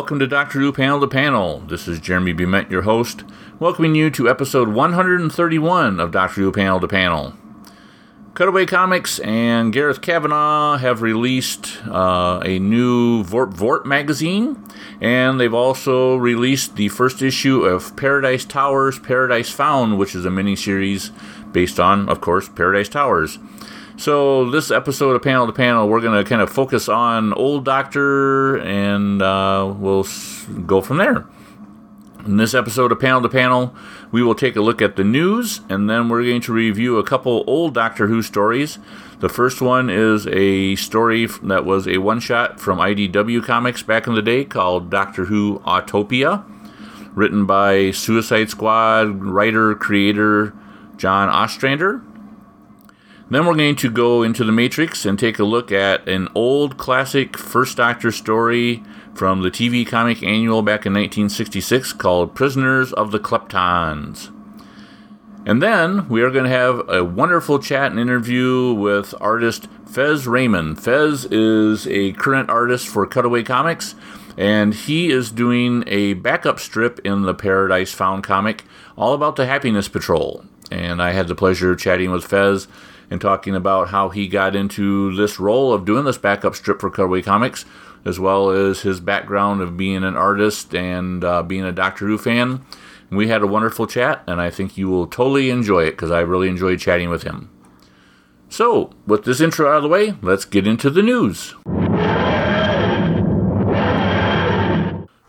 Welcome to Doctor Who Panel to Panel. This is Jeremy Bement, your host, welcoming you to episode 131 of Doctor Who Panel to Panel. Cutaway Comics and Gareth Kavanagh have released uh, a new Vworp Vworp magazine, and they've also released the first issue of Paradise Towers Paradise Found, which is a miniseries based on, of course, Paradise Towers. So, this episode of Panel to Panel, we're going to kind of focus on Old Doctor and uh, we'll go from there. In this episode of Panel to Panel, we will take a look at the news and then we're going to review a couple old Doctor Who stories. The first one is a story that was a one shot from IDW Comics back in the day called Doctor Who Autopia, written by Suicide Squad writer creator John Ostrander. Then we're going to go into the Matrix and take a look at an old classic First Doctor story from the TV comic annual back in 1966 called Prisoners of the Kleptons. And then we are going to have a wonderful chat and interview with artist Fez Raymond. Fez is a current artist for Cutaway Comics, and he is doing a backup strip in the Paradise Found comic all about the Happiness Patrol. And I had the pleasure of chatting with Fez and talking about how he got into this role of doing this backup strip for Cutaway Comics, as well as his background of being an artist and uh, being a Doctor Who fan. We had a wonderful chat, and I think you will totally enjoy it because I really enjoyed chatting with him. So, with this intro out of the way, let's get into the news.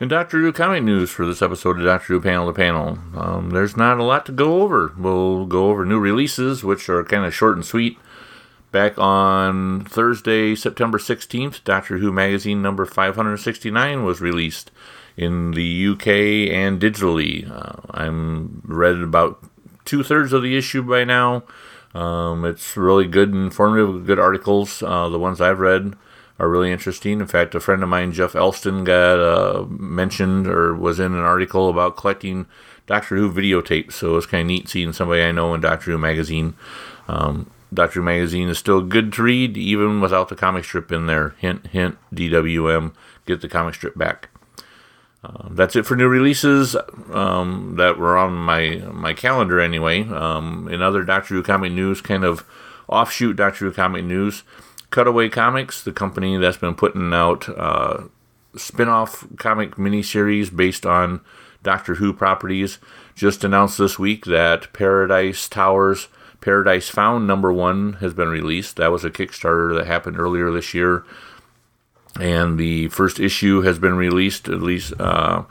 In Doctor Who comic news for this episode of Doctor Who Panel to Panel, um, there's not a lot to go over. We'll go over new releases, which are kind of short and sweet. Back on Thursday, September 16th, Doctor Who Magazine number 569 was released in the UK and digitally. Uh, I'm read about two thirds of the issue by now. Um, it's really good, and informative, good articles. Uh, the ones I've read are really interesting. In fact, a friend of mine, Jeff Elston, got uh, mentioned or was in an article about collecting Doctor Who videotapes. So it's kind of neat seeing somebody I know in Doctor Who magazine. Um, Doctor Who magazine is still good to read, even without the comic strip in there. Hint, hint, DWM, get the comic strip back. Uh, that's it for new releases um, that were on my my calendar anyway. Um, in other Doctor Who comic news, kind of offshoot Doctor Who comic news, Cutaway Comics, the company that's been putting out uh, spin off comic miniseries based on Doctor Who properties, just announced this week that Paradise Towers Paradise Found number one has been released. That was a Kickstarter that happened earlier this year. And the first issue has been released, at least uh,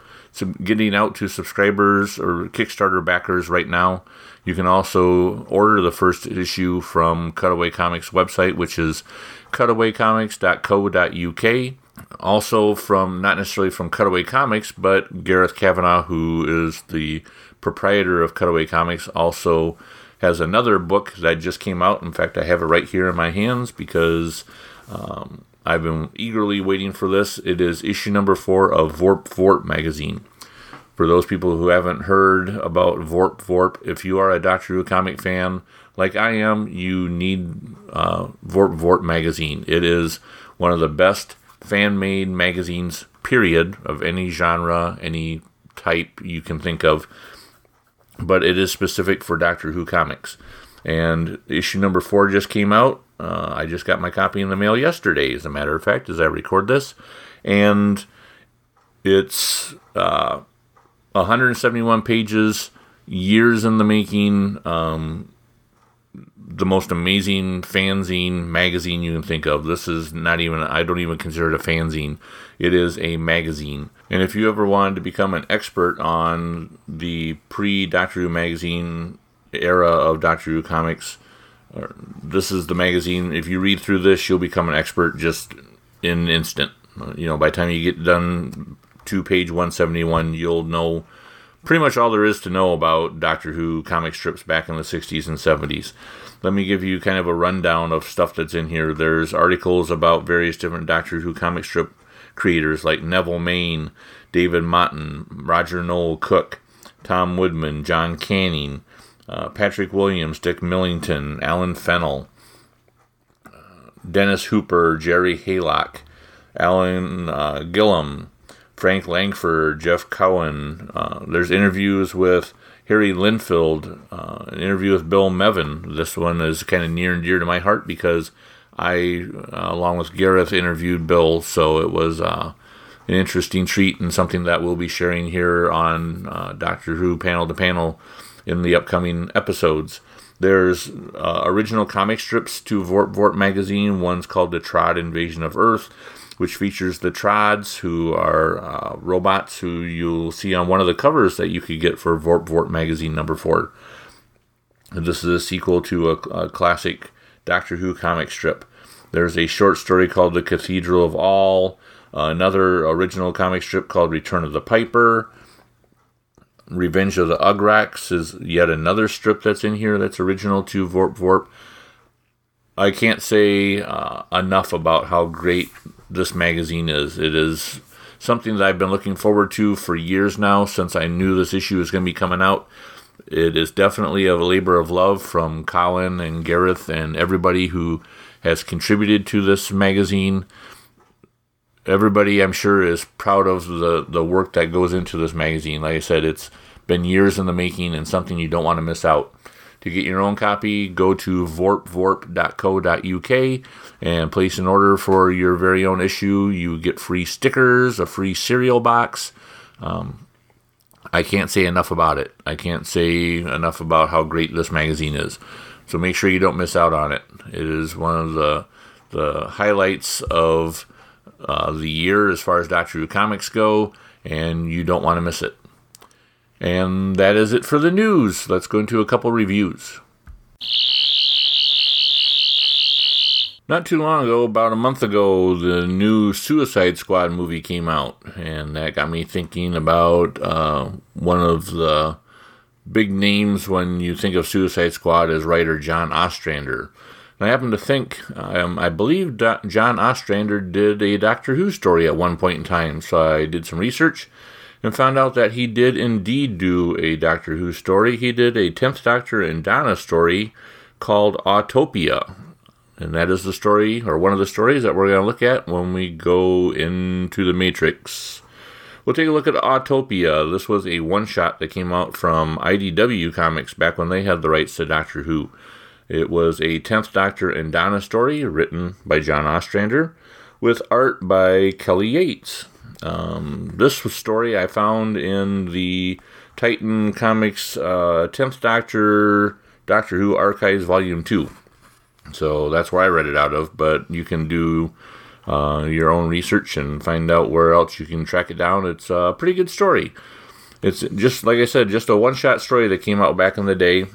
getting out to subscribers or Kickstarter backers right now. You can also order the first issue from Cutaway Comics website, which is cutawaycomics.co.uk. Also, from not necessarily from Cutaway Comics, but Gareth Kavanagh, who is the proprietor of Cutaway Comics, also has another book that just came out. In fact, I have it right here in my hands because um, I've been eagerly waiting for this. It is issue number four of Vworp Vworp magazine. For those people who haven't heard about Vworp Vworp, if you are a Doctor Who comic fan like I am, you need uh, Vworp Vworp magazine. It is one of the best fan made magazines, period, of any genre, any type you can think of. But it is specific for Doctor Who comics. And issue number four just came out. Uh, I just got my copy in the mail yesterday, as a matter of fact, as I record this. And it's. Uh, 171 pages, years in the making. Um, the most amazing fanzine magazine you can think of. This is not even, I don't even consider it a fanzine. It is a magazine. And if you ever wanted to become an expert on the pre Doctor Who magazine era of Doctor Who comics, this is the magazine. If you read through this, you'll become an expert just in an instant. You know, by the time you get done to page 171, you'll know pretty much all there is to know about Doctor Who comic strips back in the 60s and 70s. Let me give you kind of a rundown of stuff that's in here. There's articles about various different Doctor Who comic strip creators like Neville Main, David Motten, Roger Noel Cook, Tom Woodman, John Canning, uh, Patrick Williams, Dick Millington, Alan Fennell, uh, Dennis Hooper, Gerry Haylock, Alan uh, Gillam, Frank Langford, Jeff Cowan. Uh, there's interviews with Harry Lindfield, uh, an interview with Bill Mevin. This one is kind of near and dear to my heart because I, along with Gareth, interviewed Bill, so it was an interesting treat and something that we'll be sharing here on Doctor Who Panel to Panel in the upcoming episodes. There's uh, original comic strips to Vworp Vworp magazine. One's called The Trod Invasion of Earth, which features the Trods, who are uh, robots who you'll see on one of the covers that you could get for Vworp Vworp magazine number four. And this is a sequel to a, a classic Doctor Who comic strip. There's a short story called The Cathedral of All, uh, another original comic strip called Return of the Piper. Revenge of the Ugraks is yet another strip that's in here that's original to Vworp Vworp. I can't say uh, enough about how great this magazine is. It is something that I've been looking forward to for years now since I knew this issue was going to be coming out. It is definitely a labor of love from Colin and Gareth and everybody who has contributed to this magazine. Everybody, I'm sure, is proud of the, the work that goes into this magazine. Like I said, it's been years in the making and something you don't want to miss out. To get your own copy, go to vworpvworp.co.uk and place an order for your very own issue. You get free stickers, a free cereal box. Um, I can't say enough about it. I can't say enough about how great this magazine is. So make sure you don't miss out on it. It is one of the the highlights of uh, the year as far as Doctor Who comics go, and you don't want to miss it. And that is it for the news. Let's go into a couple reviews. Not too long ago, about a month ago, the new Suicide Squad movie came out, and that got me thinking about uh, one of the big names when you think of Suicide Squad as writer John Ostrander. And I happen to think, um, I believe Do- John Ostrander did a Doctor Who story at one point in time, so I did some research and found out that he did indeed do a Doctor Who story. He did a 10th Doctor and Donna story called Autopia. And that is the story, or one of the stories that we're going to look at when we go into the Matrix. We'll take a look at Autopia. This was a one shot that came out from IDW Comics back when they had the rights to Doctor Who. It was a 10th Doctor and Donna story written by John Ostrander with art by Kelly Yates. Um, this story I found in the Titan Comics uh, 10th Doctor Doctor Who Archives Volume 2. So that's where I read it out of, but you can do uh, your own research and find out where else you can track it down. It's a pretty good story. It's just, like I said, just a one shot story that came out back in the day.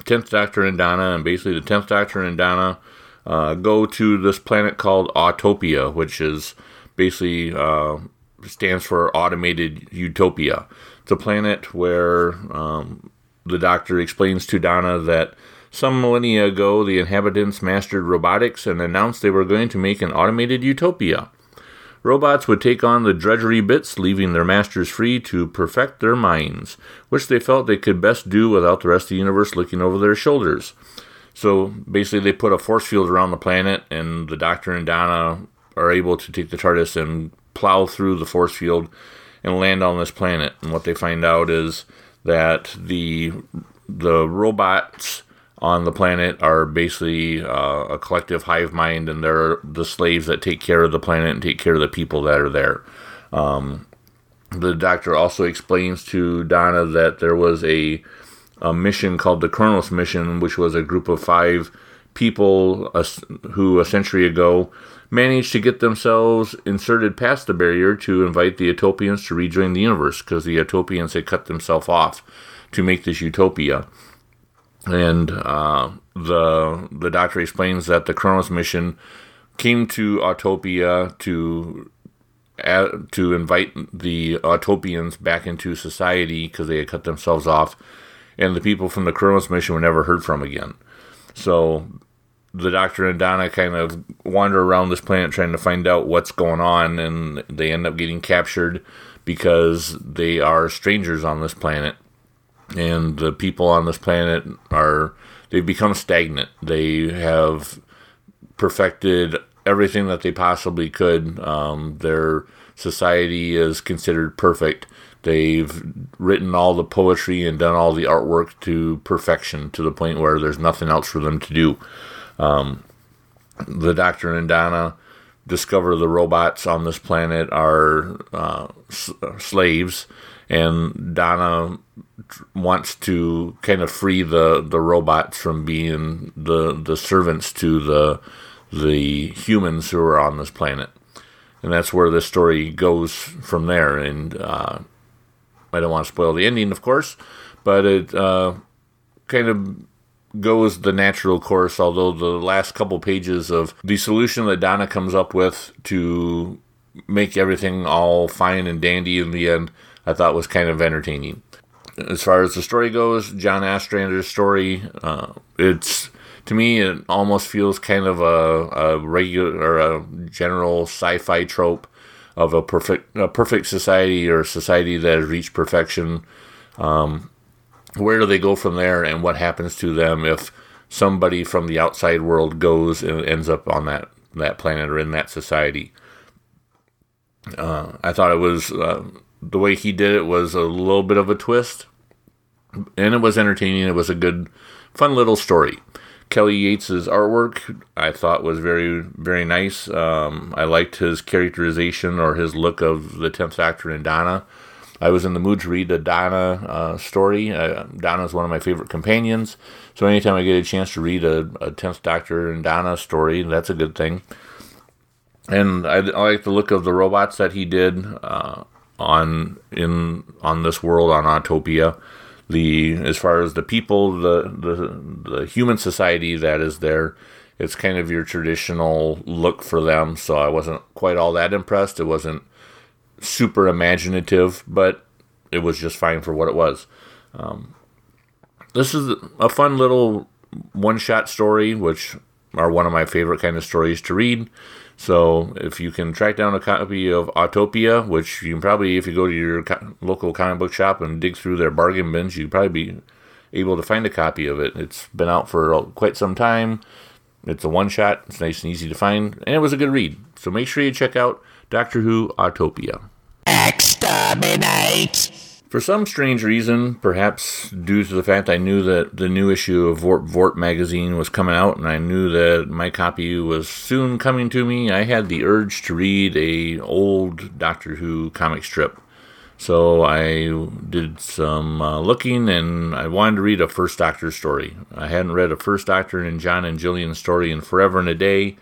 10th Doctor and Donna, and basically the 10th Doctor and Donna uh, go to this planet called Autopia, which is basically uh, stands for Automated Utopia. It's a planet where um, the Doctor explains to Donna that some millennia ago the inhabitants mastered robotics and announced they were going to make an automated utopia. Robots would take on the drudgery bits, leaving their masters free to perfect their minds, which they felt they could best do without the rest of the universe looking over their shoulders. So basically, they put a force field around the planet, and the Doctor and Donna are able to take the TARDIS and plow through the force field and land on this planet. And what they find out is that the the robots on the planet are basically uh, a collective hive mind, and they're the slaves that take care of the planet and take care of the people that are there. Um, the doctor also explains to Donna that there was a, a mission called the Kronos mission, which was a group of five people who a century ago managed to get themselves inserted past the barrier to invite the Utopians to rejoin the universe because the Utopians had cut themselves off to make this utopia. And uh, the the doctor explains that the Kronos mission came to Autopia to to invite the Autopians back into society because they had cut themselves off, and the people from the Kronos mission were never heard from again. So the Doctor and Donna kind of wander around this planet trying to find out what's going on, and they end up getting captured because they are strangers on this planet and the people on this planet are they've become stagnant. They have perfected everything that they possibly could. Um, they're society is considered perfect. They've written all the poetry and done all the artwork to perfection to the point where there's nothing else for them to do. Um, the Doctor and Donna discover the robots on this planet are uh, s- slaves, and Donna wants to kind of free the, the robots from being the the servants to the the humans who are on this planet, and that's where the story goes from there. And uh, I don't want to spoil the ending, of course, but it uh, kind of goes the natural course, although the last couple pages of the solution that Donna comes up with to make everything all fine and dandy in the end, I thought was kind of entertaining. As far as the story goes, John Ostrander's story, uh, it's to me it almost feels kind of a, a regular or a general sci-fi trope of a perfect a perfect society or society that has reached perfection. Um, where do they go from there and what happens to them if somebody from the outside world goes and ends up on that that planet or in that society uh, i thought it was uh, the way he did it was a little bit of a twist. And it was entertaining. It was a good fun little story. Kelly yates's artwork i thought was very very nice. Um, i liked his characterization or his look of the 10th doctor and donna. I was in the mood to read a Donna uh, story. Uh, Donna is one of my favorite companions, so anytime I get a chance to read a, a Tenth Doctor and Donna story, that's a good thing. And I, I like the look of the robots that he did. Uh, on in on this world on Autopia. The as far as the people, the the the human society that is there, it's kind of your traditional look for them. So I wasn't quite all that impressed. It wasn't super imaginative, but it was just fine for what it was. Um, this is a fun little one shot story, which are one of my favorite kind of stories to read. So if you can track down a copy of Autopia, which you can probably, if you go to your co- local comic book shop and dig through their bargain bins, you'd probably be able to find a copy of it. It's been out for quite some time. It's a one shot. It's nice and easy to find, and it was a good read. So make sure you check out Doctor Who Autopia. Exterminate! For some strange reason, perhaps due to the fact I knew that the new issue of Vworp Vworp magazine was coming out and I knew that my copy was soon coming to me, I had the urge to read a old Doctor Who comic strip. So I did some uh, looking and I wanted to read a First Doctor story. I hadn't read a First Doctor and John and Gillian story in forever and a day.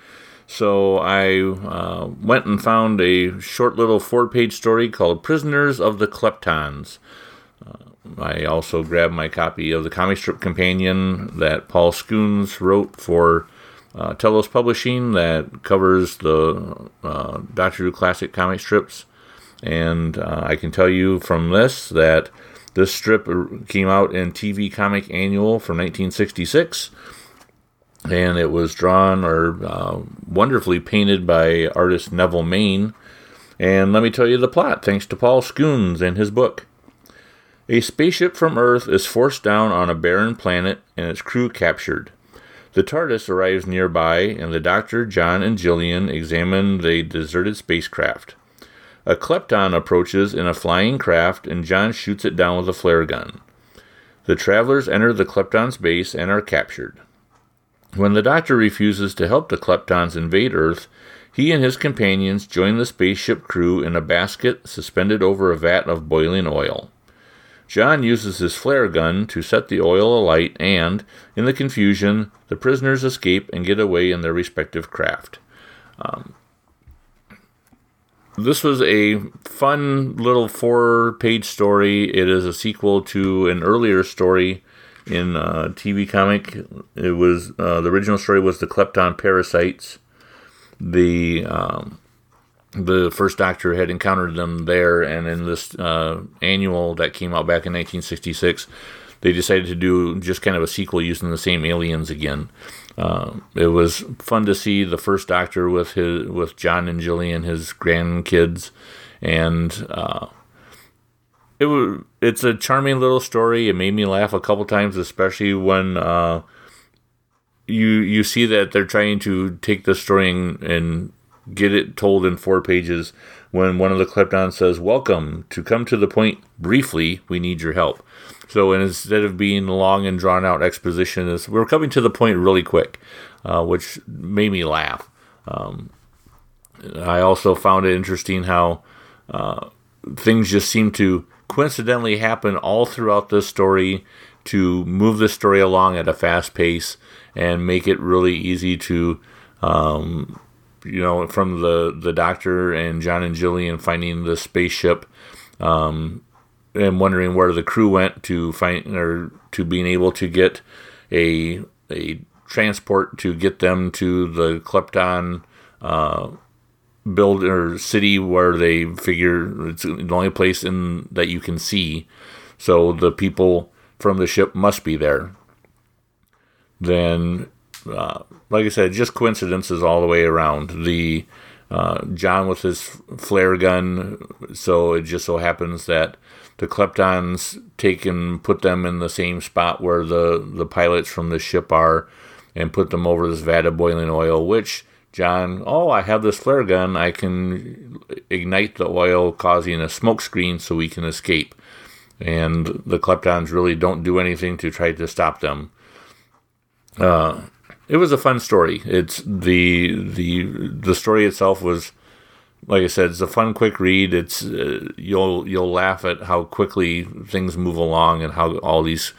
So I uh, went and found a short little four page story called Prisoners of the Kleptons. Uh, I also grabbed my copy of the comic strip companion that Paul Scoones wrote for uh, Telos Publishing that covers the uh, Doctor Who classic comic strips. And uh, I can tell you from this that this strip came out in TV Comic Annual from 1966 and it was drawn or uh, wonderfully painted by artist Neville Main. And let me tell you the plot, thanks to Paul Scoones and his book. A spaceship from Earth is forced down on a barren planet and its crew captured. The TARDIS arrives nearby, and the Doctor, John, and Gillian examine the deserted spacecraft. A Klepton approaches in a flying craft, and John shoots it down with a flare gun. The travelers enter the Klepton's base and are captured. When the Doctor refuses to help the Kleptons invade Earth, he and his companions join the spaceship crew in a basket suspended over a vat of boiling oil. John uses his flare gun to set the oil alight, and, in the confusion, the prisoners escape and get away in their respective craft. Um, this was a fun little four page story. It is a sequel to an earlier story in uh, TV comic. It was uh, the original story was the Klepton parasites. The um, the first Doctor had encountered them there, and in this uh, annual that came out back in 1966, they decided to do just kind of a sequel using the same aliens again. Uh, it was fun to see the first Doctor with his with John and Gillian, his grandkids, and uh, it was it's a charming little story. It made me laugh a couple times, especially when uh, you you see that they're trying to take the story and, and get it told in four pages. when one of the Kleptons says, Welcome, to come to the point briefly, we need your help. So instead of being long and drawn out exposition, is we're coming to the point really quick, uh, which made me laugh. Um, I also found it interesting how uh, things just seem to coincidentally happen all throughout this story to move the story along at a fast pace and make it really easy to, um, you know, from the the doctor and John and Gillian finding the spaceship, um, and wondering where the crew went to find or to being able to get a a transport to get them to the Klepton uh, build or city where they figure it's the only place in that you can see. So the people from the ship must be there. Then, uh, like I said, just coincidences all the way around. The uh, John with his flare gun. So it just so happens that the Kleptons take and put them in the same spot where the the pilots from the ship are, and put them over this vat of boiling oil, which John, oh, I have this flare gun. I can ignite the oil, causing a smoke screen so we can escape. And the Kleptons really don't do anything to try to stop them. Uh, it was a fun story. It's the the the story itself was, like I said, it's a fun, quick read. It's uh, you'll you'll laugh at how quickly things move along and how all these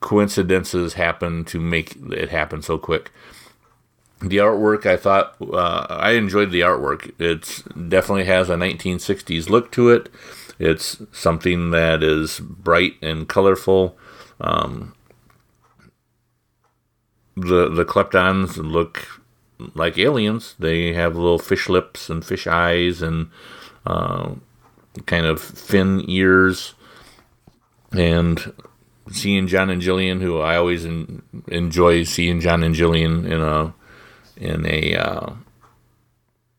coincidences happen to make it happen so quick the artwork i thought uh, i enjoyed the artwork. It definitely has a 1960s look to it. It's something that is bright and colorful. Um, the the kleptons look like aliens. They have little fish lips and fish eyes and uh, kind of fin ears. And seeing john and gillian who i always in, enjoy seeing john and gillian in a in a uh,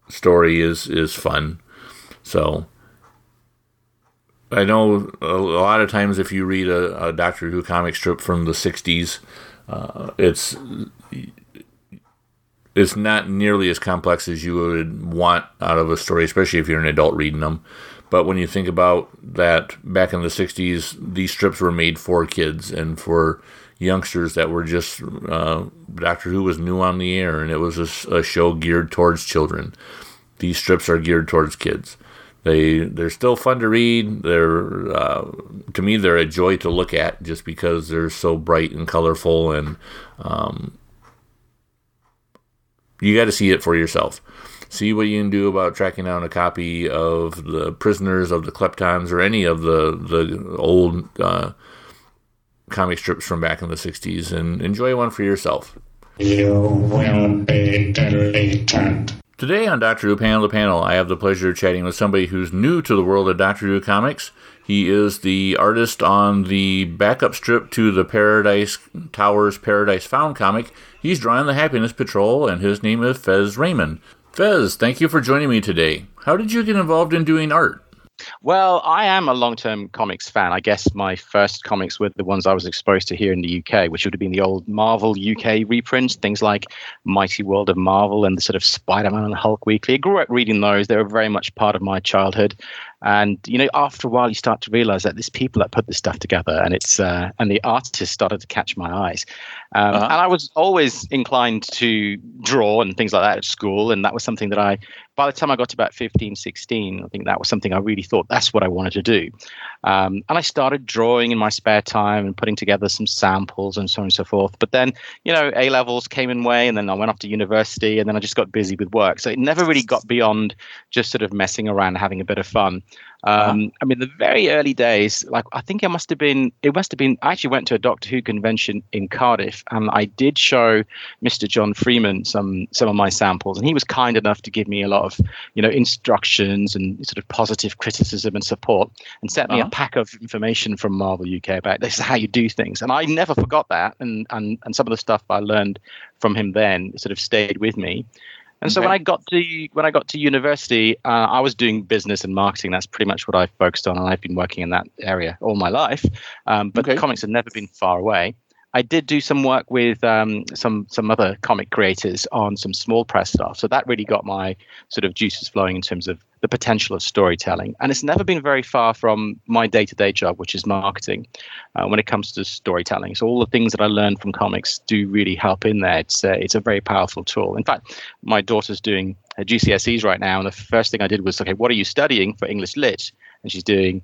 story is is fun. So I know a, lot of times if you read a, a Doctor Who comic strip from the '60s, uh, it's it's not nearly as complex as you would want out of a story, especially if you're an adult reading them. But when you think about that, back in the '60s, these strips were made for kids and for youngsters that were just uh, Doctor Who was new on the air, and it was a, a, show geared towards children. These strips are geared towards kids. They they're still fun to read. They're uh, to me they're a joy to look at just because they're so bright and colorful, and um, you got to see it for yourself. See what you can do about tracking down a copy of the Prisoners of the Kleptons or any of the the old. Uh, comic strips from back in the 60s and enjoy one for yourself. You will be deleted. Today on Doctor Who Panel to Panel, I have the pleasure of chatting with somebody who's new to the world of Doctor Who comics. He is the artist on the backup strip to the Paradise Towers Paradise Found comic. He's drawing the Happiness Patrol, and his name is Fez Raymond. Fez, thank you for joining me today. How did you get involved in doing art? Well, I am a long term comics fan. I guess my first comics were the ones I was exposed to here in the UK, which would have been the old Marvel UK reprints, things like Mighty World of Marvel and the sort of Spider Man and Hulk Weekly. I grew up reading those. They were very much part of my childhood. And you know, after a while, you start to realize that there's people that put this stuff together, and it's uh, and the artists started to catch my eyes. Um, uh-huh. And I was always inclined to draw and things like that at school, and that was something that I by the time I got to about 15, 16, I think that was something I really thought that's what I wanted to do. Um, and I started drawing in my spare time and putting together some samples and so on and so forth. But then, you know, A levels came in way, and then I went off to university, and then I just got busy with work. So it never really got beyond just sort of messing around, having a bit of fun. Uh-huh. Um, I mean, the very early days, like I think it must have been, it must have been. I actually went to a Doctor Who convention in Cardiff, and I did show Mr. John Freeman some some of my samples, and he was kind enough to give me a lot of, you know, instructions and sort of positive criticism and support, and sent me uh-huh. a pack of information from Marvel UK about this is how you do things, and I never forgot that, and and and some of the stuff I learned from him then sort of stayed with me. And so okay. when I got to when I got to university, uh, I was doing business and marketing. That's pretty much what I focused on, and I've been working in that area all my life. Um, but okay. comics have never been far away. I did do some work with um, some some other comic creators on some small press stuff. So that really got my sort of juices flowing in terms of the potential of storytelling. And it's never been very far from my day to day job, which is marketing, uh, when it comes to storytelling. So all the things that I learned from comics do really help in there. It's, uh, it's a very powerful tool. In fact, my daughter's doing her GCSEs right now. And the first thing I did was, okay, what are you studying for English Lit? And she's doing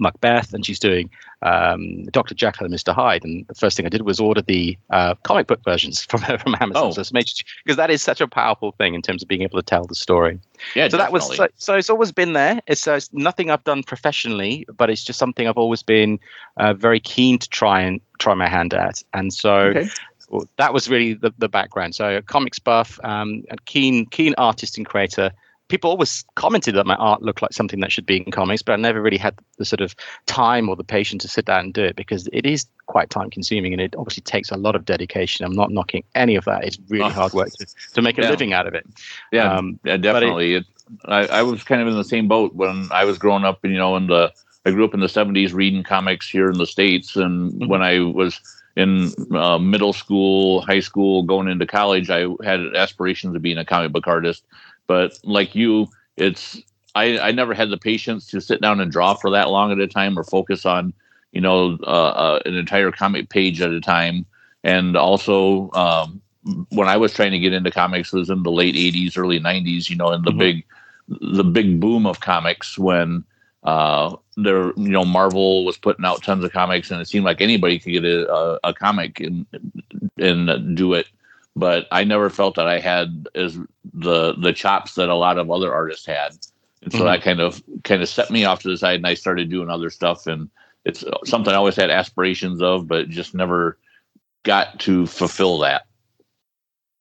Macbeth, and she's doing um, Dr. Jekyll and Mr. Hyde. And the first thing I did was order the uh, comic book versions from from Amazon. Oh. So because that is such a powerful thing in terms of being able to tell the story. Yeah, so definitely. that was so, so, it's always been there. It's, uh, it's, nothing I've done professionally, but it's just something I've always been uh, very keen to try and try my hand at. And so. Okay. Well, that was really the, the background. So, a comics buff, um, a keen keen artist and creator, people always commented that my art looked like something that should be in comics, but I never really had the sort of time or the patience to sit down and do it because it is quite time consuming and it obviously takes a lot of dedication. I'm not knocking any of that. It's really oh. hard work to, to make a yeah. living out of it. Yeah, um, yeah definitely. It, it, I, I was kind of in the same boat when I was growing up, and you know, in the, I grew up in the 70s reading comics here in the States. And mm-hmm. when I was in uh, middle school, high school, going into college, I had aspirations of being a comic book artist. But like you, it's I, I never had the patience to sit down and draw for that long at a time or focus on you know uh, uh, an entire comic page at a time. And also, um, when I was trying to get into comics, was in the late '80s, early '90s. You know, in the mm-hmm. big the big boom of comics when uh, there you know Marvel was putting out tons of comics, and it seemed like anybody could get a, a, a comic and and do it but I never felt that I had as the the chops that a lot of other artists had, and so mm-hmm. that kind of kind of set me off to the side, and I started doing other stuff, and it's something I always had aspirations of, but just never got to fulfill that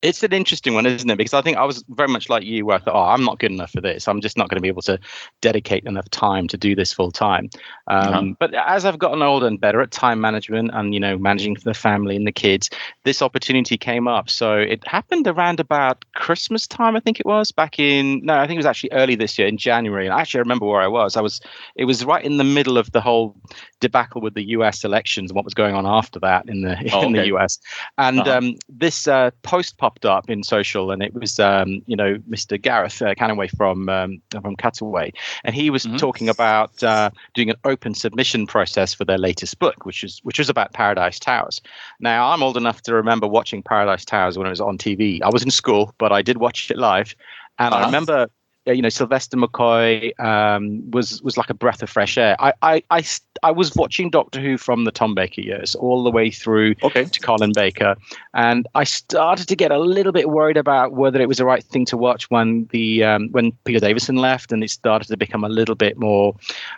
it's an interesting one, isn't it? Because I think I was very much like you, where I thought, oh, I'm not good enough for this. I'm just not going to be able to dedicate enough time to do this full time. Um, uh-huh. But as I've gotten older and better at time management and you know managing the family and the kids, this opportunity came up. So it happened around about Christmas time, I think it was back in no, I think it was actually early this year in January. And actually, I remember where I was. I was it was right in the middle of the whole debacle with the U.S. elections and what was going on after that in the oh, in okay. the U.S. And uh-huh. um, this uh, post pop popped up in social, and it was um, you know Mr. Gareth uh, Kavanagh from um, from Cutaway, and he was mm-hmm. talking about uh, doing an open submission process for their latest book, which is which was about Paradise Towers. Now I'm old enough to remember watching Paradise Towers when it was on TV. I was in school, but I did watch it live, and uh-huh. I remember you know Sylvester McCoy um, was was like a breath of fresh air. I, I I I was watching Doctor Who from the Tom Baker years all the way through okay. to Colin Baker, and I started to get a little bit worried about whether it was the right thing to watch when the um, when Peter Davison left, and it started to become a little bit more.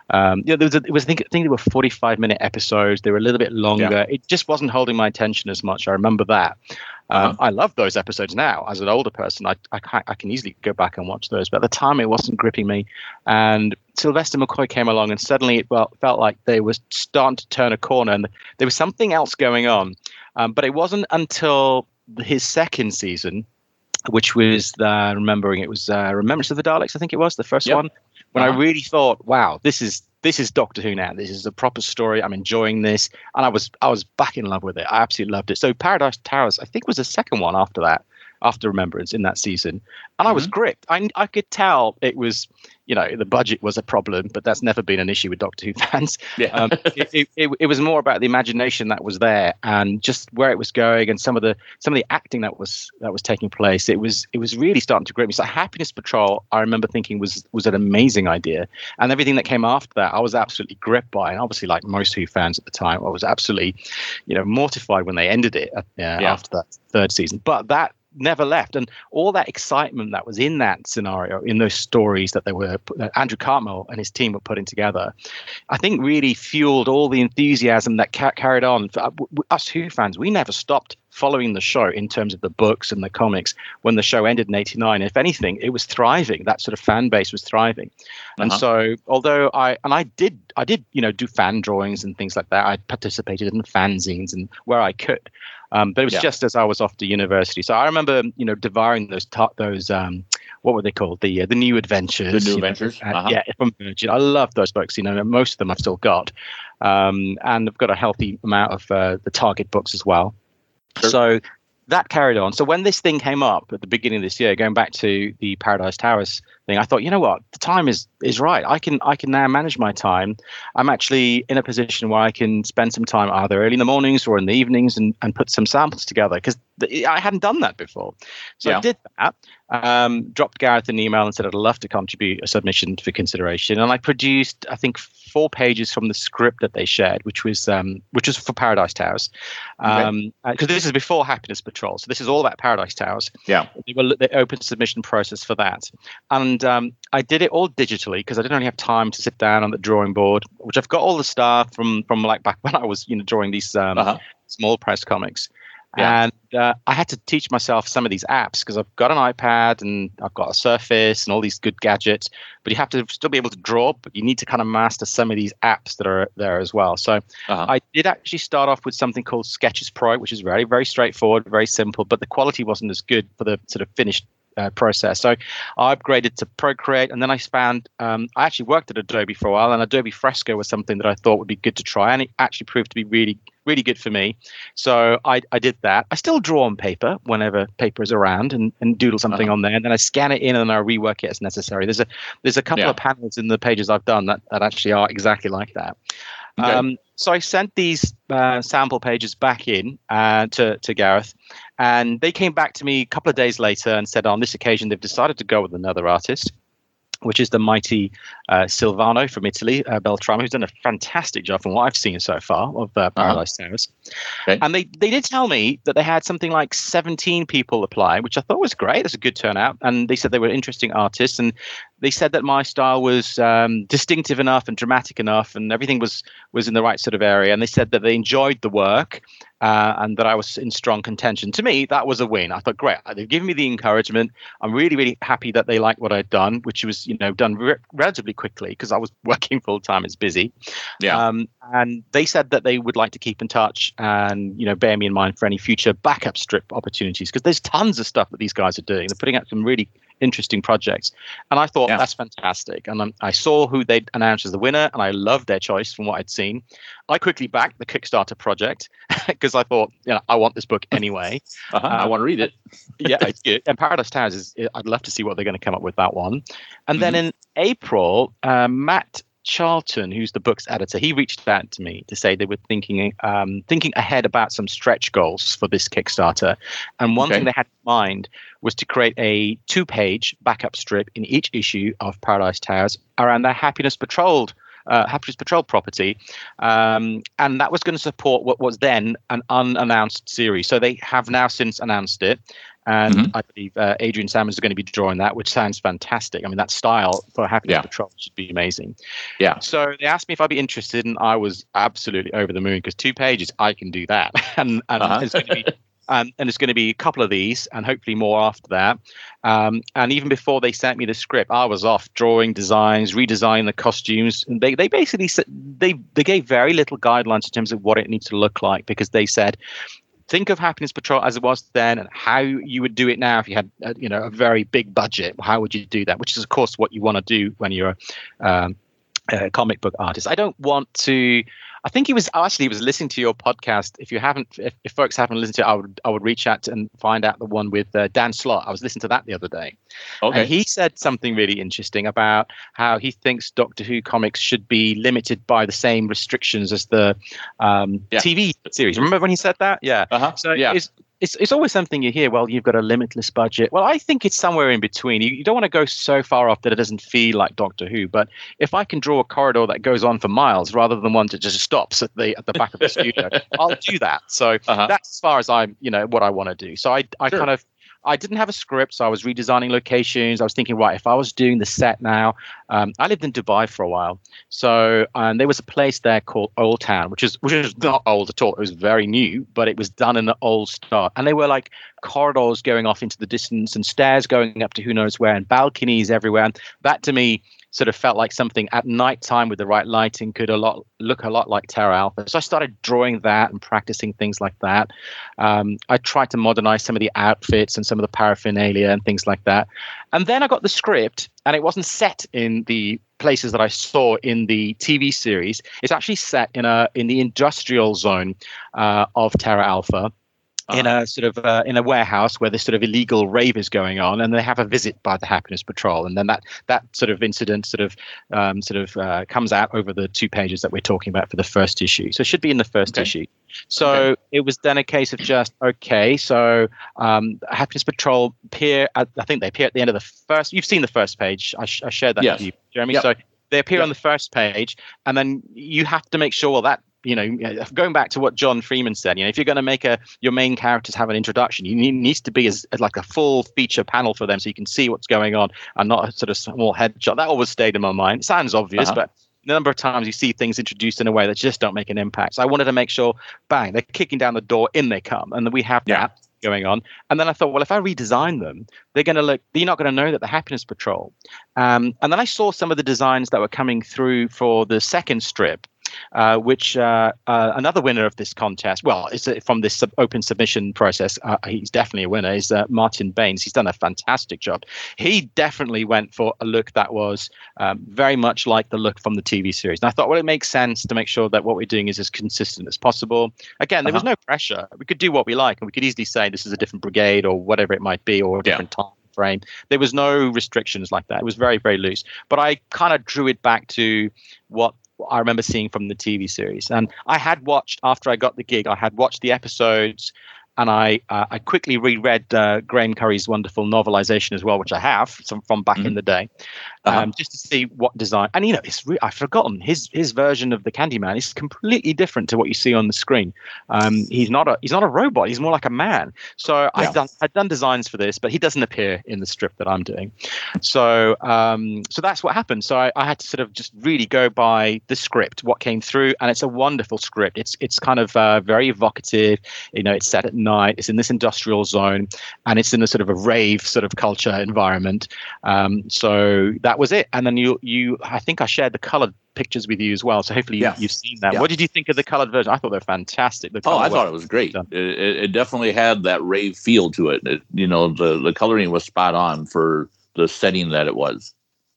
Um, you know, there was a, it was I think, I think there were forty five minute episodes. They were a little bit longer. Yeah. It just wasn't holding my attention as much. I remember that. Uh-huh. Um, I love those episodes now. As an older person, I, I, can, I can easily go back and watch those. But at the time, it wasn't gripping me. And Sylvester McCoy came along, and suddenly it felt, felt like they were starting to turn a corner, and there was something else going on. Um, but it wasn't until his second season, which was the, remembering it was uh, Remembrance of the Daleks, I think it was the first yep. one, when uh-huh. I really thought, wow, this is this is Doctor Who now. This is a proper story. I'm enjoying this, and I was I was back in love with it. I absolutely loved it. So Paradise Towers, I think, was the second one after that, after Remembrance in that season, and mm-hmm. I was mm-hmm. gripped. I I could tell it was you know the budget was a problem, but that's never been an issue with Doctor Who fans. Yeah. um, it, it, it, it, was more about the imagination that was there and just where it was going and some of the some of the acting that was that was taking place. It was it was really starting to grip me. So Happiness Patrol, I remember thinking was was an amazing idea, and everything that came after that, I was absolutely gripped by. And obviously, like most Who fans at the time, I was absolutely, you know, mortified when they ended it uh, yeah. after that third season. But that never left. And all that excitement that was in that scenario, in those stories that they were that Andrew Cartmel and his team were putting together, I think really fueled all the enthusiasm that ca- carried on. For uh, us Who fans, we never stopped following the show in terms of the books and the comics when the show ended in 89 if anything it was thriving that sort of fan base was thriving and uh-huh. so although i and i did i did you know do fan drawings and things like that i participated in fanzines and where i could um, but it was yeah. just as I was off to university. So I remember, you know, devouring those ta- those um, what were they called? The uh, the New Adventures. The New Adventures. Know, uh, Yeah, from Virgin. I love those books. You know, most of them I've still got, um, and I've got a healthy amount of uh, the Target books as well. Sure. So that carried on. So when this thing came up at the beginning of this year, going back to the Paradise Towers thing, I thought, you know what, the time is is right. I can I can now manage my time. I'm actually in a position where I can spend some time either early in the mornings or in the evenings and, and put some samples together because I hadn't done that before. So yeah. I did that. Um, dropped Gareth an email and said I'd love to contribute a submission for consideration, and I produced I think four pages from the script that they shared, which was um, which was for Paradise Towers, because um, uh, this is before Happiness Patrol, so this is all about Paradise Towers. Yeah, they were the open submission process for that, and um, I did it all digitally because I didn't really have time to sit down on the drawing board, which I've got all the stuff from from like back when I was you know drawing these um, uh-huh. small press comics. Yeah. And uh, I had to teach myself some of these apps because I've got an iPad and I've got a Surface and all these good gadgets, but you have to still be able to draw, but you need to kind of master some of these apps that are there as well. So uh-huh. I did actually start off with something called Sketches Pro, which is very, very straightforward, very simple, but the quality wasn't as good for the sort of finished uh, process. So I upgraded to Procreate, and then I found um, I actually worked at Adobe for a while, and Adobe Fresco was something that I thought would be good to try, and it actually proved to be really really good for me. So I, I did that. I still draw on paper whenever paper is around and, and doodle something uh-huh. on there, and then I scan it in and I rework it as necessary. There's a there's a couple yeah. of panels in the pages I've done that, that actually are exactly like that. Okay. Um, so I sent these uh, sample pages back in uh, to to Gareth, and they came back to me a couple of days later and said on this occasion they've decided to go with another artist which is the mighty uh, Silvano from Italy, uh, Beltramo, who's done a fantastic job from what I've seen so far of uh, uh-huh. Paradise uh-huh. Towers. Okay. And they, they did tell me that they had something like 17 people apply, which I thought was great. That's a good turnout. And they said they were interesting artists. And they said that my style was um, distinctive enough and dramatic enough, and everything was was in the right sort of area. And they said that they enjoyed the work uh, and that I was in strong contention. To me, that was a win. I thought, great, they've given me the encouragement. I'm really, really happy that they liked what I'd done, which was you know done re- relatively quickly because I was working full time. It's busy. Yeah. Um, and they said that they would like to keep in touch and you know bear me in mind for any future backup strip opportunities because there's tons of stuff that these guys are doing. They're putting out some really interesting projects. And I thought yeah. that's fantastic. And I saw who they'd announced as the winner, and I loved their choice from what I'd seen. I quickly backed the Kickstarter project because I thought, you know, I want this book anyway. uh-huh. I want to read it. yeah, and Paradise Towers is. I'd love to see what they're going to come up with that one. And mm-hmm. then in April, uh, Matt Charlton, who's the book's editor, he reached out to me to say they were thinking um, thinking ahead about some stretch goals for this Kickstarter, and one okay. thing they had in mind was to create a two-page backup strip in each issue of Paradise Towers around their Happiness Patrolled uh, Happiness Patrol property, um, and that was going to support what was then an unannounced series. So they have now since announced it, and mm-hmm. I believe uh, Adrian Salmons is going to be drawing that, which sounds fantastic. I mean, that style for Happiness yeah. Patrol should be amazing. Yeah. So they asked me if I'd be interested, and I was absolutely over the moon because two pages, I can do that, and, and uh-huh. it's going to be. Um, and it's going to be a couple of these and hopefully more after that. Um, and even before they sent me the script, I was off drawing designs, redesigning the costumes. And they, they basically said they, they gave very little guidelines in terms of what it needs to look like because they said think of happiness patrol as it was then and how you would do it now if you had a, uh, you know a very big budget how would you do that? Which is of course what you want to do when you're um, a comic book artist. I don't want to I think he was actually he was listening to your podcast. If you haven't, if, if folks haven't listened to it, I would I would reach out and find out the one with uh, Dan Slott. I was listening to that the other day. Okay. And he said something really interesting about how he thinks Doctor Who comics should be limited by the same restrictions as the um, yeah. TV series. Remember when he said that? Yeah. Uh-huh. So yeah it's, it's always something you hear. Well, you've got a limitless budget. Well, I think it's somewhere in between. You, you don't want to go so far off that it doesn't feel like Doctor Who. But if I can draw a corridor that goes on for miles rather than one that just stops at the at the back of the studio, I'll do that. So uh-huh. that's as far as I'm, you know, what I want to do. So I I sure. kind of I didn't have a script, so I was redesigning locations. I was thinking, right, if I was doing the set now, um, I lived in Dubai for a while, so um, there was a place there called Old Town, which is which is not old at all. It was very new, but it was done in an old style, and they were like corridors going off into the distance and stairs going up to who knows where and balconies everywhere. And that to me sort of felt like something at night time with the right lighting could a lot look a lot like Terra Alpha. So I started drawing that and practicing things like that. Um, I tried to modernize some of the outfits and some of the paraphernalia and things like that. And then I got the script, and it wasn't set in the places that I saw in the TV series. It's actually set in a in the industrial zone uh, of Terra Alpha in uh-huh. a sort of uh, in a warehouse where this sort of illegal rave is going on, and they have a visit by the Happiness Patrol, and then that that sort of incident sort of um, sort of uh, comes out over the two pages that we're talking about for the first issue. So it should be in the first okay. issue. So okay. it was then a case of just okay. So um, Happiness Patrol appear. At, I think they appear at the end of the first. You've seen the first page. I, sh- I shared that yes. with you, Jeremy. Yep. So they appear yep. on the first page, and then you have to make sure well that you know, going back to what John Freeman said, you know, if you're going to make a your main characters have an introduction, you need needs to be as, as, like a full feature panel for them, so you can see what's going on, and not a sort of small headshot. That always stayed in my mind. It sounds obvious, uh-huh. but the number of times you see things introduced in a way that just don't make an impact. So I wanted to make sure, bang, they're kicking down the door, in they come, and that we have yeah. that going on. And then I thought, well, if I redesign them, they're going to look, you're not going to know that the Happiness Patrol. Um, and then I saw some of the designs that were coming through for the second strip, uh, which uh, uh, another winner of this contest, well, it's from this sub- open submission process. Uh, he's definitely a winner. Is uh, Martin Baines? He's done a fantastic job. He definitely went for a look that was um, very much like the look from the TV series. And I thought, well, it makes sense to make sure that what we're doing is as consistent as possible. Again, there uh-huh. was no pressure. We could do what we like, and we could easily say this is a different brigade or whatever it might be, or a different yeah. time frame. There was no restrictions like that. It was very, very loose. But I kind of drew it back to what I remember seeing from the TV series. And I had watched after I got the gig, I had watched the episodes and I uh, I quickly reread uh, Graeme Curry's wonderful novelization as well, which I have from, from back mm-hmm. in the day, uh-huh. um, just to see what design. And you know, it's re- I've forgotten his his version of the Candyman is completely different to what you see on the screen. Um, he's not a he's not a robot. He's more like a man. So yeah. I've done I've done designs for this, but he doesn't appear in the strip that I'm doing. So um, so that's what happened. So I, I had to sort of just really go by the script, what came through, and it's a wonderful script. It's it's kind of uh, very evocative. You know, it's set at night. It's in this industrial zone, and it's in a sort of a rave sort of culture environment. Um, so that was it. And then you, you, I think I shared the colored pictures with you as well. So hopefully yes. you, have seen that. What did you think of the colored version? I thought they're fantastic. The oh, I thought it was great. It, it, definitely had that rave feel to it. it. You know, the the coloring was spot on for the setting that it was.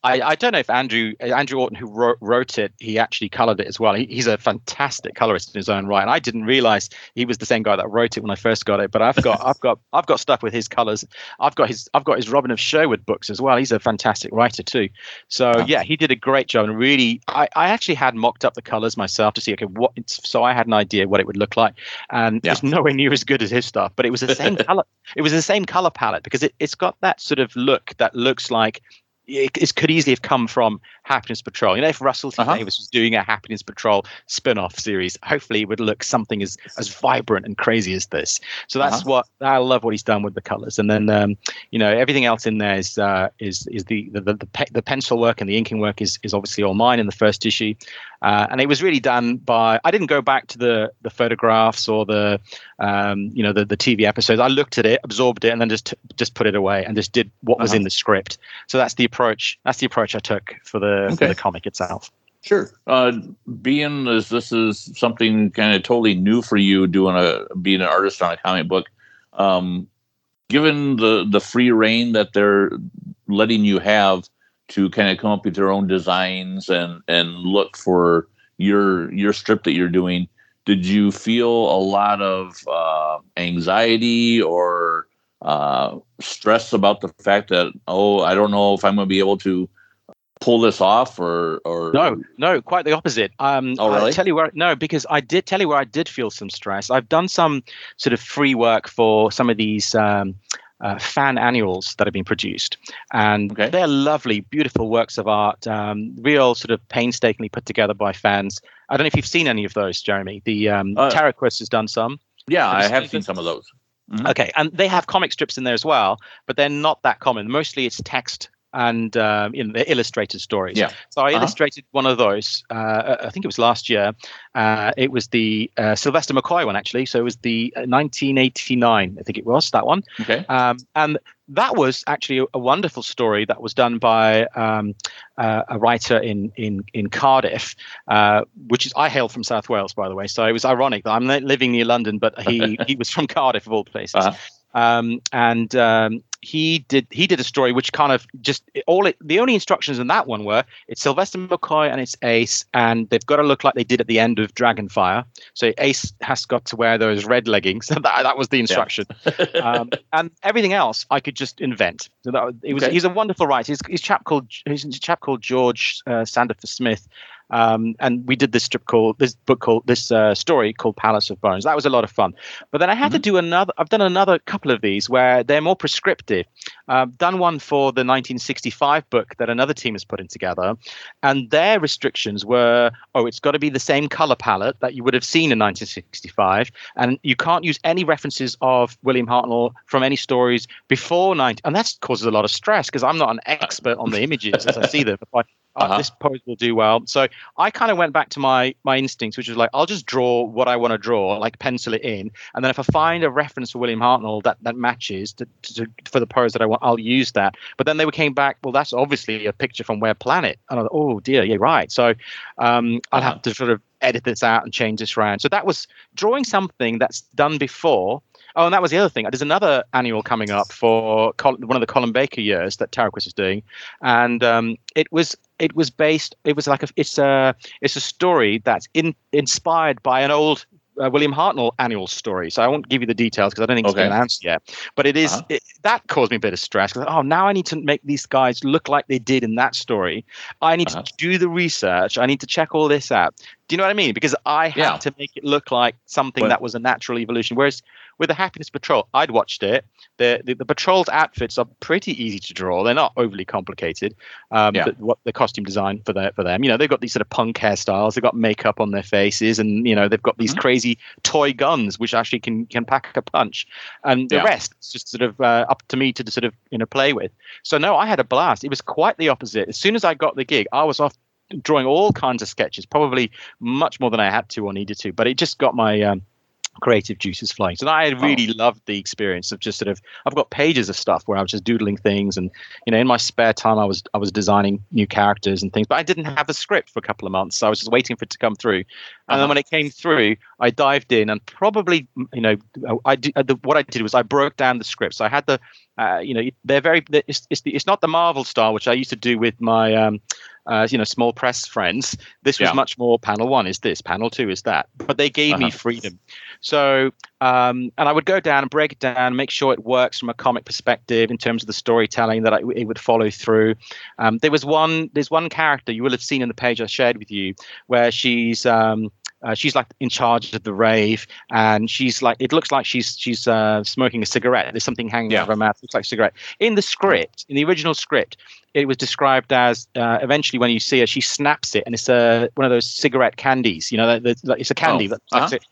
I, I don't know if Andrew Andrew Orton, who wrote, wrote it, he actually colored it as well. He, he's a fantastic colorist in his own right, and I didn't realize he was the same guy that wrote it when I first got it. But I've got I've got I've got stuff with his colors. I've got his I've got his Robin of Sherwood books as well. He's a fantastic writer too. So yeah, he did a great job and really. I, I actually had mocked up the colors myself to see okay what so I had an idea what it would look like, and yeah. it's nowhere near as good as his stuff. But it was the same color. It was the same color palette because it, it's got that sort of look that looks like it, could easily have come from Happiness Patrol. You know, if Russell T uh-huh. Davies was doing a Happiness Patrol spin-off series, hopefully it would look something as as vibrant and crazy as this. So that's uh-huh. what I love what he's done with the colors. And then um, you know everything else in there is uh, is is the the the, the, pe- the, pencil work and the inking work is is obviously all mine in the first issue. Uh, and it was really done by I didn't go back to the the photographs or the um, you know the the TV episodes. I looked at it, absorbed it, and then just just put it away and just did what uh-huh. was in the script. So that's the approach. That's the approach I took for the okay. for the comic itself. Sure. Uh, being as this is something kind of totally new for you, doing a being an artist on a comic book, um, given the the free reign that they're letting you have to kind of come up with your own designs and and look for your your strip that you're doing, did you feel a lot of uh, anxiety or uh, stress about the fact that oh I don't know if I'm going to be able to pull this off or or no no quite the opposite um oh, really? i'll tell you where no because i did tell you where i did feel some stress i've done some sort of free work for some of these um uh, fan annuals that have been produced, and okay. they're lovely, beautiful works of art, um, real sort of painstakingly put together by fans. I don't know if you've seen any of those, Jeremy. The um, uh, has done some. Yeah, I have seen some of those. Mm-hmm. Okay, and they have comic strips in there as well, but they're not that common. Mostly it's text and um, you know the illustrated stories. Yeah. So I uh-huh. illustrated one of those. Uh, I think it was last year. Uh, it was the uh, Sylvester McCoy one actually. So it was the 1989. Uh, I think it was that one. Okay. Um, and that was actually a, a, wonderful story that was done by um, uh, a writer in in in Cardiff, uh, which is I hail from South Wales by the way. So it was ironic that I'm living near London, but he he was from Cardiff of all places. Uh-huh. Um, and um, he did he did a story which kind of just all it, the only instructions in that one were it's Sylvester McCoy and it's Ace and they've got to look like they did at the end of Dragonfire. So Ace has got to wear those red leggings. that that was the instruction, yeah. um, and everything else I could just invent. So that it was okay. he's a wonderful writer. He's, he's a chap called he's a chap called George uh, Sandifer Smith um, and we did this strip called this book called this uh, story called Palace of Bones. That was a lot of fun. But then I had mm-hmm. to do another. I've done another couple of these where they're more prescriptive. I've done one for the 1965 book that another team is putting together, and their restrictions were: oh, it's got to be the same color palette that you would have seen in 1965, and you can't use any references of William Hartnell from any stories before 90. And that causes a lot of stress because I'm not an expert on the images as I see them. uh-huh. this pose will do well. So I kind of went back to my my instincts, which was like, I'll just draw what I want to draw, like pencil it in, and then if I find a reference for William Hartnell that that matches to, to, for the pose that I want, I'll use that. But then they came back, well, that's obviously a picture from Web Planet, and I thought, oh dear, yeah, right. So um, I'll uh-huh. have to sort of edit this out and change this around. So that was drawing something that's done before Oh, and that was the other thing. There's another annual coming up for one of the Colin Baker years that Taraquis is doing, and um, it was it was based. It was like a it's a it's a story that's in, inspired by an old uh, William Hartnell annual story. So I won't give you the details because I don't think it's okay. been announced yet. But it is, uh-huh. it, that caused me a bit of stress. Oh, now I need to make these guys look like they did in that story. I need uh-huh. to do the research. I need to check all this out. Do you know what I mean? Because I had yeah. to make it look like something that was a natural evolution. Whereas with the Happiness Patrol, I'd watched it. The, the, the patrol's outfits are pretty easy to draw. They're not overly complicated. Um, yeah. the, what the costume design for their, for them, you know, they've got these sort of punk hairstyles. They've got makeup on their faces, and you know, they've got these mm-hmm. crazy toy guns which actually can can pack a punch. And the yeah. rest is just sort of uh, up to me to sort of you know play with. So no, I had a blast. It was quite the opposite. As soon as I got the gig, I was off drawing all kinds of sketches, probably much more than I had to or needed to. But it just got my um, creative juices flowing. So I really oh. loved the experience of just sort of I've got pages of stuff where I was just doodling things and you know in my spare time I was I was designing new characters and things, but I didn't have a script for a couple of months. So I was just waiting for it to come through. And uh-huh. then when it came through, I dived in and probably you know I did, uh, the, what I did was I broke down the scripts. I had the uh, you know they're very it's, it's, the, it's not the Marvel style which I used to do with my um, uh, you know small press friends. This was yeah. much more panel one is this, panel two is that. But they gave uh-huh. me freedom. So um, and I would go down and break it down, make sure it works from a comic perspective in terms of the storytelling that I, it would follow through. Um, there was one there's one character you will have seen in the page I shared with you where she's um, uh, she's like in charge of the rave, and she's like it looks like she's she's uh, smoking a cigarette. There's something hanging yeah. out of her mouth. It looks like a cigarette. In the script, in the original script, it was described as uh, eventually when you see her, she snaps it, and it's a one of those cigarette candies. You know, it's a candy. Oh, uh-huh. it.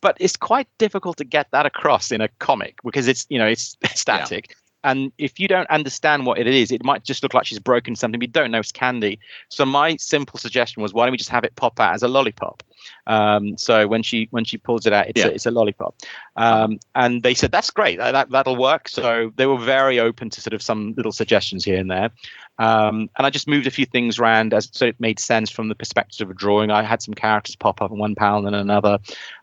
But it's quite difficult to get that across in a comic because it's you know it's static. Yeah. And if you don't understand what it is, it might just look like she's broken something, but you don't know it's candy. So my simple suggestion was, why don't we just have it pop out as a lollipop? Um, so when she when she pulls it out, it's, yeah. a, it's a lollipop. Um, and they said that's great, that that'll work. So they were very open to sort of some little suggestions here and there. Um, and I just moved a few things around as so it made sense from the perspective of a drawing. I had some characters pop up in one panel and another,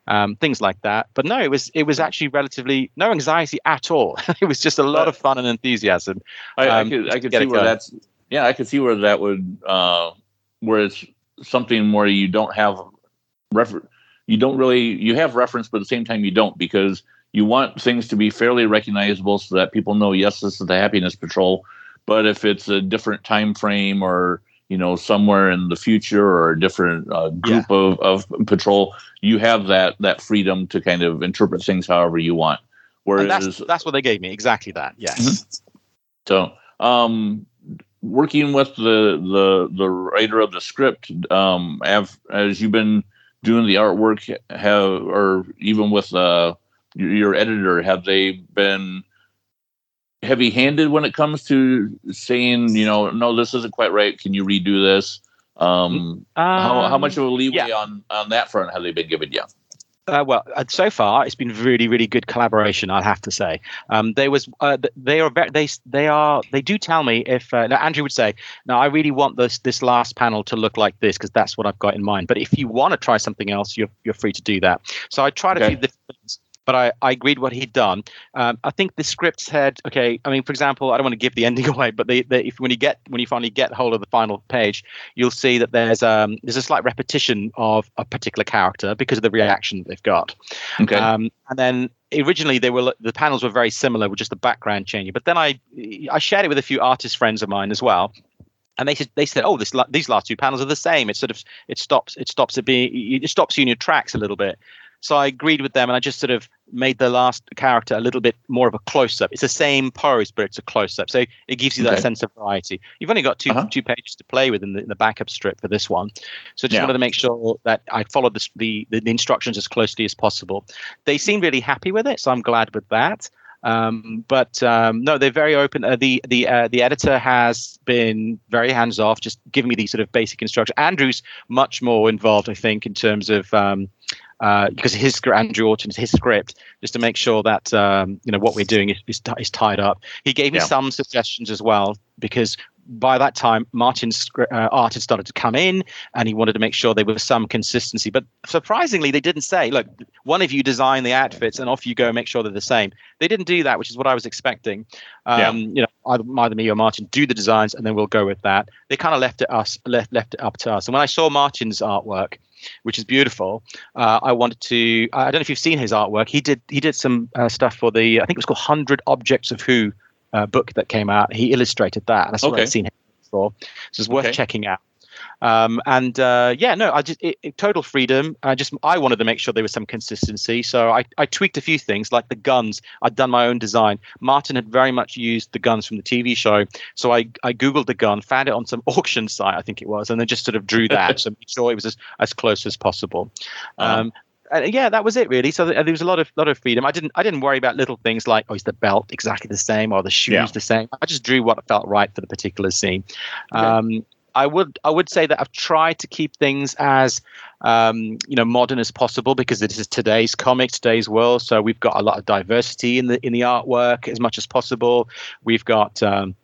um, things like that. But no, it was it was actually relatively no anxiety at all. it was just a lot of fun and enthusiasm. I, I um, could I could see where that's yeah I could see where that would uh, where it's something where you don't have refer you don't really you have reference, but at the same time you don't because you want things to be fairly recognizable so that people know yes this is the Happiness Patrol but if it's a different time frame or you know somewhere in the future or a different uh, group yeah. of, of patrol, you have that that freedom to kind of interpret things however you want. Whereas that's, that's what they gave me exactly that. Yes. Mm-hmm. So um, working with the the the writer of the script, um, have as you've been doing the artwork, have or even with uh, your, your editor have they been heavy-handed when it comes to saying, you know, no, this isn't quite right. Can you redo this? Um, how, how much of a leeway Um, yeah. on on that front have they been given you? Uh, well, uh, so far it's been really, really good collaboration. I have to say, um, there was uh, they are they they are they do tell me if uh, now Andrew would say, "Now I really want this this last panel to look like this because that's what I've got in mind." But if you want to try something else, you're you're free to do that. So I tried a Okay. few different things. But I, I agreed what he'd done. Um, I think the script said, okay. I mean, for example, I don't want to give the ending away, but the, the, if when you get when you finally get hold of the final page, you'll see that there's um there's a slight repetition of a particular character because of the reaction they've got. Okay. Um, and then originally they were the panels were very similar with just the background changing. But then I I shared it with a few artist friends of mine as well. And they said they said, oh, this these last two panels are the same. It sort of it stops it stops it being it stops you in your tracks a little bit. So I agreed with them, and I just sort of made the last character a little bit more of a close up. It's the same pose, but it's a close up. So it gives you that Okay. sense of variety. You've only got 2 Uh-huh. two pages to play with in the, in the backup strip for this one. So just Yeah. wanted to make sure that I followed the, the, the instructions as closely as possible. They seem really happy with it, so I'm glad with that. Um, but um, no, they're very open. Uh, the the uh, the editor has been very hands off, just giving me these sort of basic instructions. Andrew's much more involved, I think, in terms of um, uh, because his Andrew Orton's his script, just to make sure that um, you know what we're doing is, is, is tied up. He gave me Yeah. some suggestions as well because by that time Martin's uh, art had started to come in, and he wanted to make sure there was some consistency. But surprisingly, they didn't say, "Look, one of you design the outfits, and off you go, make sure they're the same." They didn't do that, which is what I was expecting. Um, You know, either, either me or Martin do the designs, and then we'll go with that. They kind of left it us left left it up to us. And when I saw Martin's artwork, which is beautiful, uh, I wanted to. I don't know if you've seen his artwork. He did he did some uh, stuff for the I think it was called Hundred Objects of Who uh, book that came out. He illustrated that, and that's what I've seen him before. So it's worth Okay. checking out. Um, and uh, yeah, no, I just it, it, total freedom. I just I wanted to make sure there was some consistency, so I, I tweaked a few things like the guns. I'd done my own design. Martin had very much used the guns from the TV show, so I I googled the gun, found it on some auction site, I think it was, and then just sort of drew that, so made sure it was as, as close as possible. Uh-huh. Um, and yeah, that was it really. So there was a lot of lot of freedom. I didn't I didn't worry about little things like oh is the belt exactly the same or the shoes Yeah. the same. I just drew what felt right for the particular scene. Okay. Um, I would I would say that I've tried to keep things as um, you know modern as possible because this is today's comic, today's world. So we've got a lot of diversity in the in the artwork as much as possible. We've got um,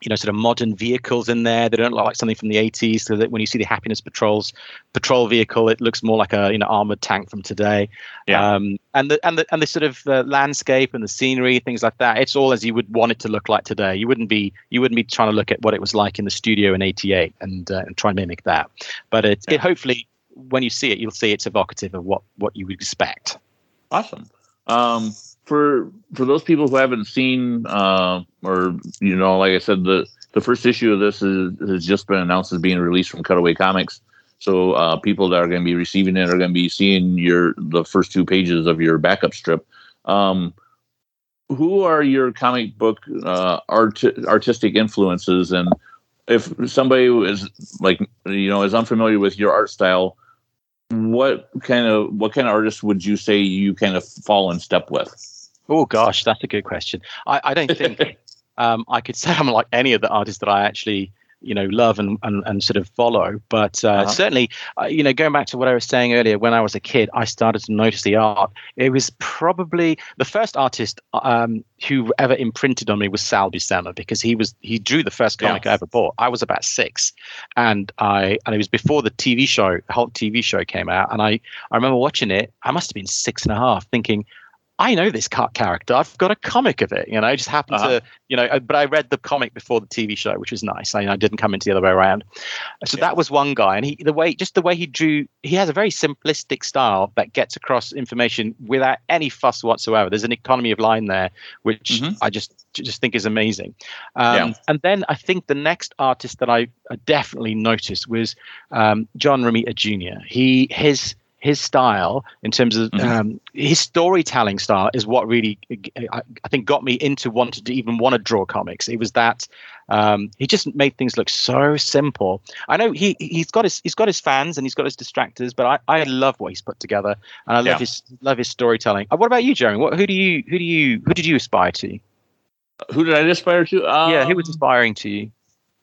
you know sort of modern vehicles in there. They don't look like something from the 80s. So that when you see the Happiness Patrols patrol vehicle, it looks more like a you know armored tank from today. Yeah. Um, and the and the and the sort of uh, landscape and the scenery, things like that. It's all as you would want it to look like today. You wouldn't be you wouldn't be trying to look at what it was like in the studio in '88 and uh, and try and mimic that. But it, Yeah. it hopefully when you see it, you'll see it's evocative of what what you would expect. Awesome. Um, for for those people who haven't seen, uh, or you know, like I said, the the first issue of this is, has just been announced as being released from Cutaway Comics. So uh, people that are going to be receiving it are going to be seeing your the first two pages of your backup strip. Um, who are your comic book uh, art artistic influences, and if somebody is like you know is unfamiliar with your art style, what kind of what kind of artists would you say you kind of fall in step with? Oh gosh, that's a good question. I, I don't think um, I could say I'm like any of the artists that I actually you know love and and, and sort of follow but uh, Uh-huh. certainly uh, you know going back to what i was saying earlier when i was a kid i started to notice the art it was probably the first artist um, who ever imprinted on me was sal buscema because he was he drew the first Yeah. comic i ever bought i was about six and i and it was before the tv show the whole tv show came out and i i remember watching it i must have been six and a half thinking I know this character. I've got a comic of it. You know, I just happened Uh-huh. to, you know, uh, but I read the comic before the TV show, which was nice. I, I didn't come into the other way around. So Yeah. that was one guy, and he, the way, just the way he drew, he has a very simplistic style that gets across information without any fuss whatsoever. There's an economy of line there, which Mhm. I just just think is amazing. Um, Yeah. And then I think the next artist that I definitely noticed was um, John Romita Jr. He his his style in terms of mm-hmm. um, his storytelling style is what really I, I, think got me into wanting to even want to draw comics. It was that um, he just made things look so simple. I know he he's got his he's got his fans and he's got his distractors, but I, I love what he's put together and I love yeah. his love his storytelling. Uh, what about you, Jeremy? What who do you who do you who did you aspire to? Who did I aspire to? Um, yeah, who was inspiring to you?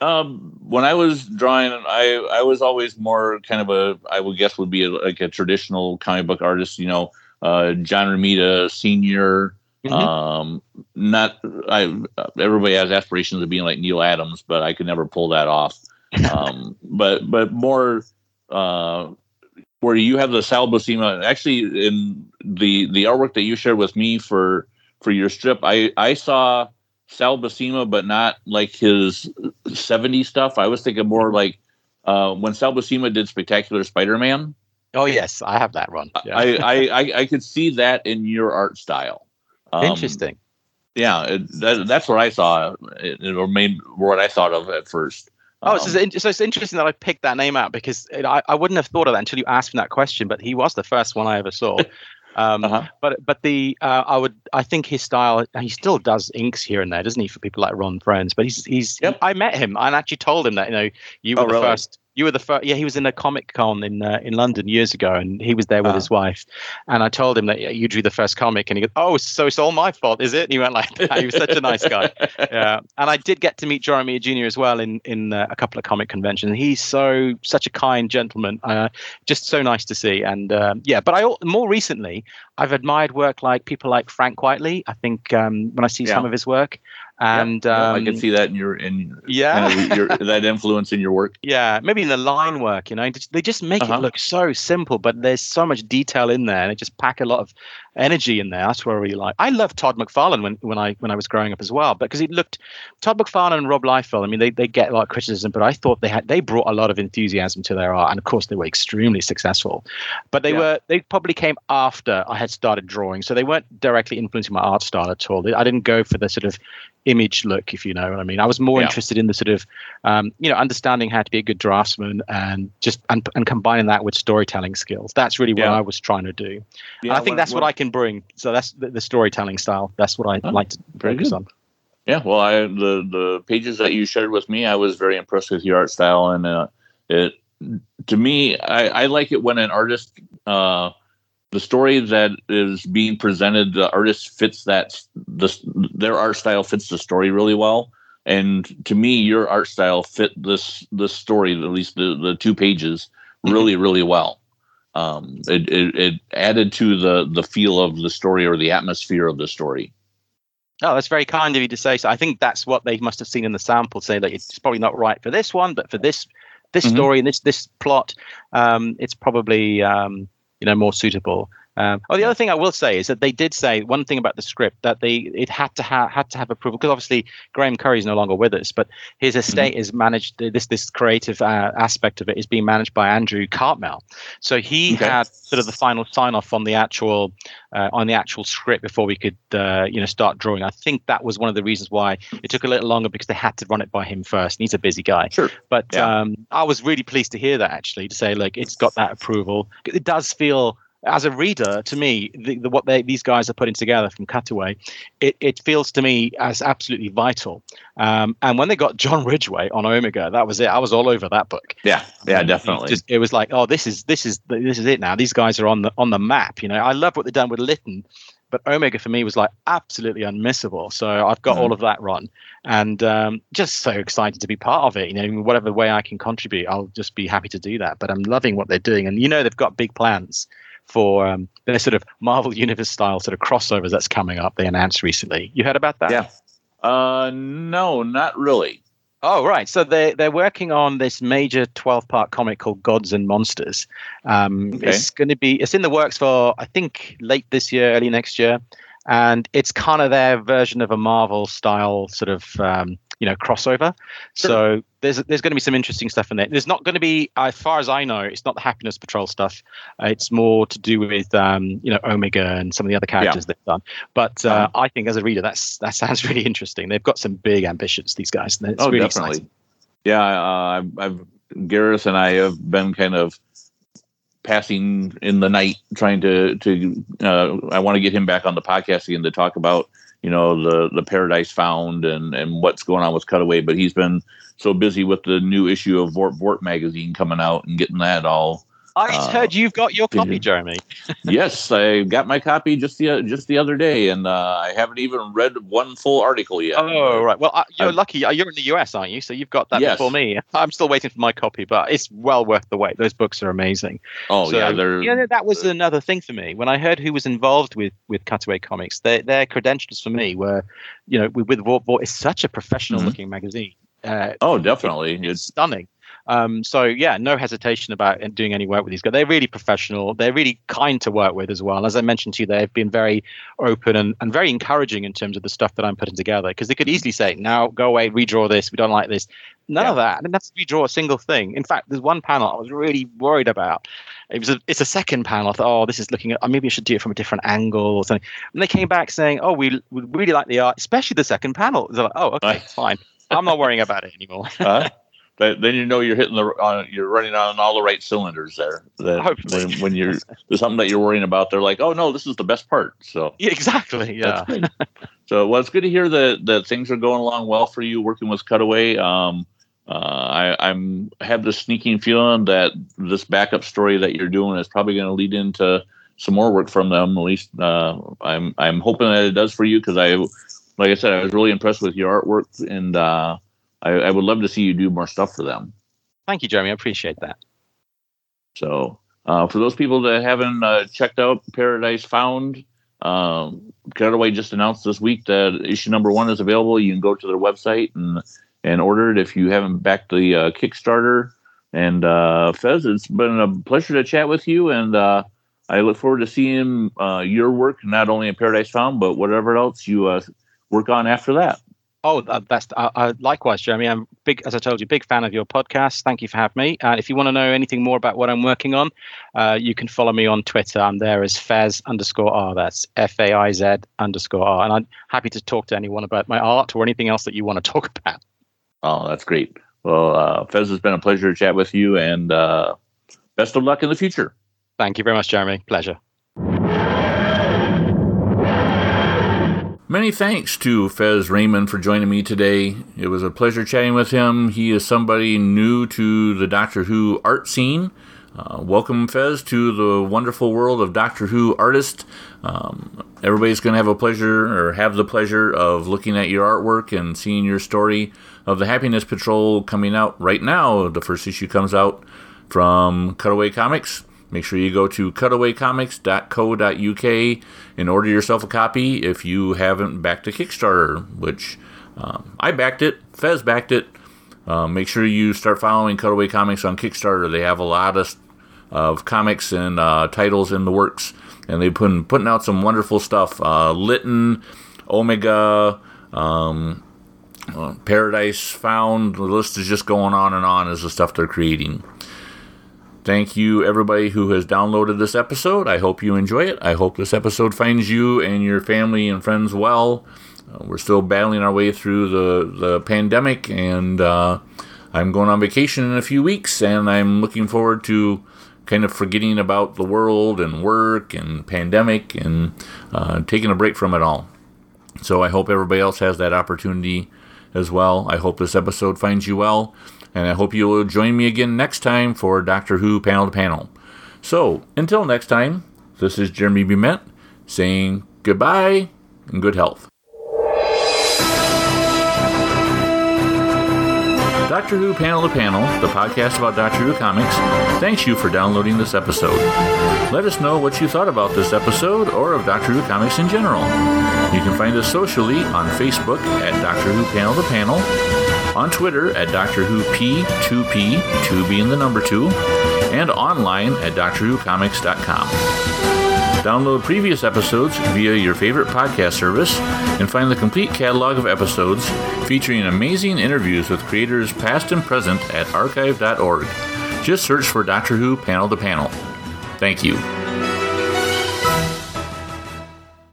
Um, when I was drawing, I I was always more kind of a I would guess would be a, like a traditional comic book artist. You know, uh, John Romita Senior. Mm-hmm. Um, not I. Everybody has aspirations of being like Neal Adams, but I could never pull that off. Um, but but more uh, where you have the Sal Buscema. Actually, in the the artwork that you shared with me for for your strip, I I saw Sal Buscema, but not like his 70s stuff. I was thinking more like uh, when Sal Buscema did Spectacular Spider-Man. Oh yes, I have that run. Yeah. I, I, I I could see that in your art style. Um, Interesting. Yeah, it, that, that's what I saw, it, or made what I thought of at first. Oh, um, so, it's, so, it's, interesting that I picked that name out because it, I, I wouldn't have thought of that until you asked me that question. But he was the first one I ever saw. Um, uh-huh. But but the uh, I would I think his style he still does inks here and there, doesn't he? For people like Ron Frenz, but he's he's yep. I met him and actually told him that you know you were oh, the really? first you were the first. Yeah, he was in a comic con in uh, in London years ago, and he was there with uh his wife. And I told him that you drew the first comic, and he goes, "Oh, so it's all my fault, is it?" And he went like that. He was such a nice guy. Yeah, and I did get to meet Jeremy Jr. as well in in uh, a couple of comic conventions. He's so such a kind gentleman, uh, just so nice to see. And um, yeah, but I more recently I've admired work like people like Frank Quitely. I think um, when I see yeah. some of his work, and yeah, um, I can see that in your in yeah kind of your, that influence in your work. Yeah, maybe in the line work, you know, they just make uh-huh. it look so simple, but there's so much detail in there, and they just pack a lot of energy in there. That's what I really like. I love Todd McFarlane when, when I when I was growing up as well, because he looked Todd McFarlane and Rob Liefeld. I mean, they, they get a lot of criticism, but I thought they had they brought a lot of enthusiasm to their art, and of course they were extremely successful. But they yeah. were they probably came after I had started drawing, so they weren't directly influencing my art style at all. I didn't go for the sort of image look, if you know what I mean. I was more yeah. interested in the sort of, um, you know, understanding how to be a good draftsman and just and, and combining that with storytelling skills. That's really what yeah. I was trying to do. Yeah, I think when, that's when, what I can bring. So that's the, the storytelling style. That's what I oh, like to focus on. Yeah, well, I the the pages that you shared with me, I was very impressed with your art style, and uh, it to me, I, I like it when an artist. Uh, the story that is being presented, the artist fits that the their art style fits the story really well. And to me, your art style fit this this story, at least the, the two pages, mm-hmm. really really well. Um, it, it, it added to the the feel of the story or the atmosphere of the story. Oh, that's very kind of you to say so. I think that's what they must have seen in the sample, say that it's probably not right for this one, but for this this mm-hmm. story and this this plot, um, it's probably um, you know more suitable. Um, oh, the other thing I will say is that they did say one thing about the script that they it had to have had to have approval because obviously Graeme Curry is no longer with us, but his estate mm-hmm. is managed. This this creative uh, aspect of it is being managed by Andrew Cartmel. So he okay. had sort of the final sign off on the actual uh, on the actual script before we could uh, you know start drawing. I think that was one of the reasons why it took a little longer because they had to run it by him first. And he's a busy guy. Sure. But yeah. um, I was really pleased to hear that actually to say like it's got that approval. It does feel as a reader, to me, the, the, what they, these guys are putting together from Cutaway, it, it feels to me as absolutely vital. Um, and when they got John Ridgway on Omega, that was it. I was all over that book. Yeah, yeah, definitely. It, just, it was like, oh, this is this is this is it now. These guys are on the on the map. You know, I love what they've done with Lytton, but Omega for me was like absolutely unmissable. So I've got mm-hmm. all of that run, and um, just so excited to be part of it. You know, whatever way I can contribute, I'll just be happy to do that. But I'm loving what they're doing, and you know, they've got big plans for um, their sort of Marvel Universe style sort of crossovers that's coming up. They announced recently. You heard about that? Yeah. Uh, no, not really. Oh right, so they they're working on this major twelve part comic called Gods and Monsters. Um, okay. It's going to be it's in the works for I think late this year, early next year, and it's kind of their version of a Marvel style sort of um, you know crossover. Sure. So there's there's going to be some interesting stuff in there. There's not going to be, as far as I know, it's not the Happiness Patrol stuff. Uh, it's more to do with um, you know Omega and some of the other characters yeah. they've done. But uh, uh-huh. I think as a reader, that's that sounds really interesting. They've got some big ambitions, these guys. oh, really definitely. Exciting. Yeah, uh, I've, I've Gareth and I have been kind of passing in the night, trying to to. Uh, I want to get him back on the podcast again to talk about you know the the Paradise Found and and what's going on with Cutaway. But he's been so busy with the new issue of Vworp Vworp magazine coming out and getting that all I uh, heard you've got your copy, Jeremy. yes, I got my copy just the just the other day, and uh, I haven't even read one full article yet. Oh, right. Well, uh, you're I've, lucky. You're in the US, aren't you? So you've got that yes. before me. I'm still waiting for my copy, but it's well worth the wait. Those books are amazing. Oh so, yeah, they're. You know, that was another thing for me when I heard who was involved with with Cutaway Comics. Their their credentials for me were, you know, with, with Vworp, it's such a professional mm-hmm. looking magazine. Uh, oh, definitely, it's, it's stunning. Um, so yeah, no hesitation about doing any work with these guys. They're really professional. They're really kind to work with as well. As I mentioned to you, they've been very open and, and very encouraging in terms of the stuff that I'm putting together. Because they could easily say, "Now go away, redraw this. We don't like this." None yeah. of that. I didn't have to redraw a single thing. In fact, there's one panel I was really worried about. It was a, it's a second panel. I thought, oh, this is looking at. maybe I should do it from a different angle or something. And they came back saying, oh, we, we really like the art, especially the second panel. They're like, oh, okay, fine. I'm not worrying about it anymore. uh, then you know you're hitting the uh, you're running on all the right cylinders there. That when, when, you're there's something that you're worrying about, they're like, oh no, this is the best part. So yeah, exactly, yeah. so well, it's good to hear that that things are going along well for you working with Cutaway. Um, uh, I, I'm have the sneaking feeling that this backup story that you're doing is probably going to lead into some more work from them. At least uh, I'm I'm hoping that it does for you because I, like I said, I was really impressed with your artwork and. Uh, I, I would love to see you do more stuff for them. Thank you, Jeremy. I appreciate that. So, uh, for those people that haven't uh, checked out Paradise Found, um, Cutaway just announced this week that issue number one is available. You can go to their website and and order it if you haven't backed the uh, Kickstarter. And uh, Fez, it's been a pleasure to chat with you, and uh, I look forward to seeing uh, your work not only in Paradise Found but whatever else you uh, work on after that. Oh, that's uh, uh, likewise, Jeremy. I'm big, as I told you, big fan of your podcast. Thank you for having me. And if you want to know anything more about what I'm working on, uh, you can follow me on Twitter. I'm there as Fez underscore R. That's F A I Z underscore R. And I'm happy to talk to anyone about my art or anything else that you want to talk about. Oh, that's great. Well, uh, Fez, has been a pleasure to chat with you, and uh, best of luck in the future. Thank you very much, Jeremy. Pleasure. Many thanks to Fez Raymond for joining me today. It was a pleasure chatting with him. He is somebody new to the Doctor Who art scene. Uh, welcome, Fez, to the wonderful world of Doctor Who artists. Um, everybody's going to have a pleasure or have the pleasure of looking at your artwork and seeing your story of the Happiness Patrol coming out right now. The first issue comes out from Cutaway Comics. Make sure you go to cutawaycomics.co.uk and order yourself a copy if you haven't backed a Kickstarter, which um, I backed it, Fez backed it. Uh, make sure you start following Cutaway Comics on Kickstarter. They have a lot of, of comics and uh, titles in the works, and they've been putting out some wonderful stuff. Uh, Lytton, Omega, um, uh, Paradise Found. The list is just going on and on as the stuff they're creating. Thank you, everybody who has downloaded this episode. I hope you enjoy it. I hope this episode finds you and your family and friends well. Uh, we're still battling our way through the, the pandemic, and uh, I'm going on vacation in a few weeks, and I'm looking forward to kind of forgetting about the world and work and pandemic and uh, taking a break from it all. So I hope everybody else has that opportunity as well. I hope this episode finds you well and I hope you will join me again next time for Doctor Who Panel to Panel. So, until next time, this is Jeremy Bumet saying goodbye and good health. Doctor Who Panel to Panel, the podcast about Doctor Who comics, thanks you for downloading this episode. Let us know what you thought about this episode or of Doctor Who comics in general. You can find us socially on Facebook at Doctor Who Panel to Panel on Twitter at Doctor Who P2P, 2 being the number 2, and online at DoctorWhoComics.com. Download previous episodes via your favorite podcast service and find the complete catalog of episodes featuring amazing interviews with creators past and present at archive.org. Just search for Doctor Who Panel to Panel. Thank you.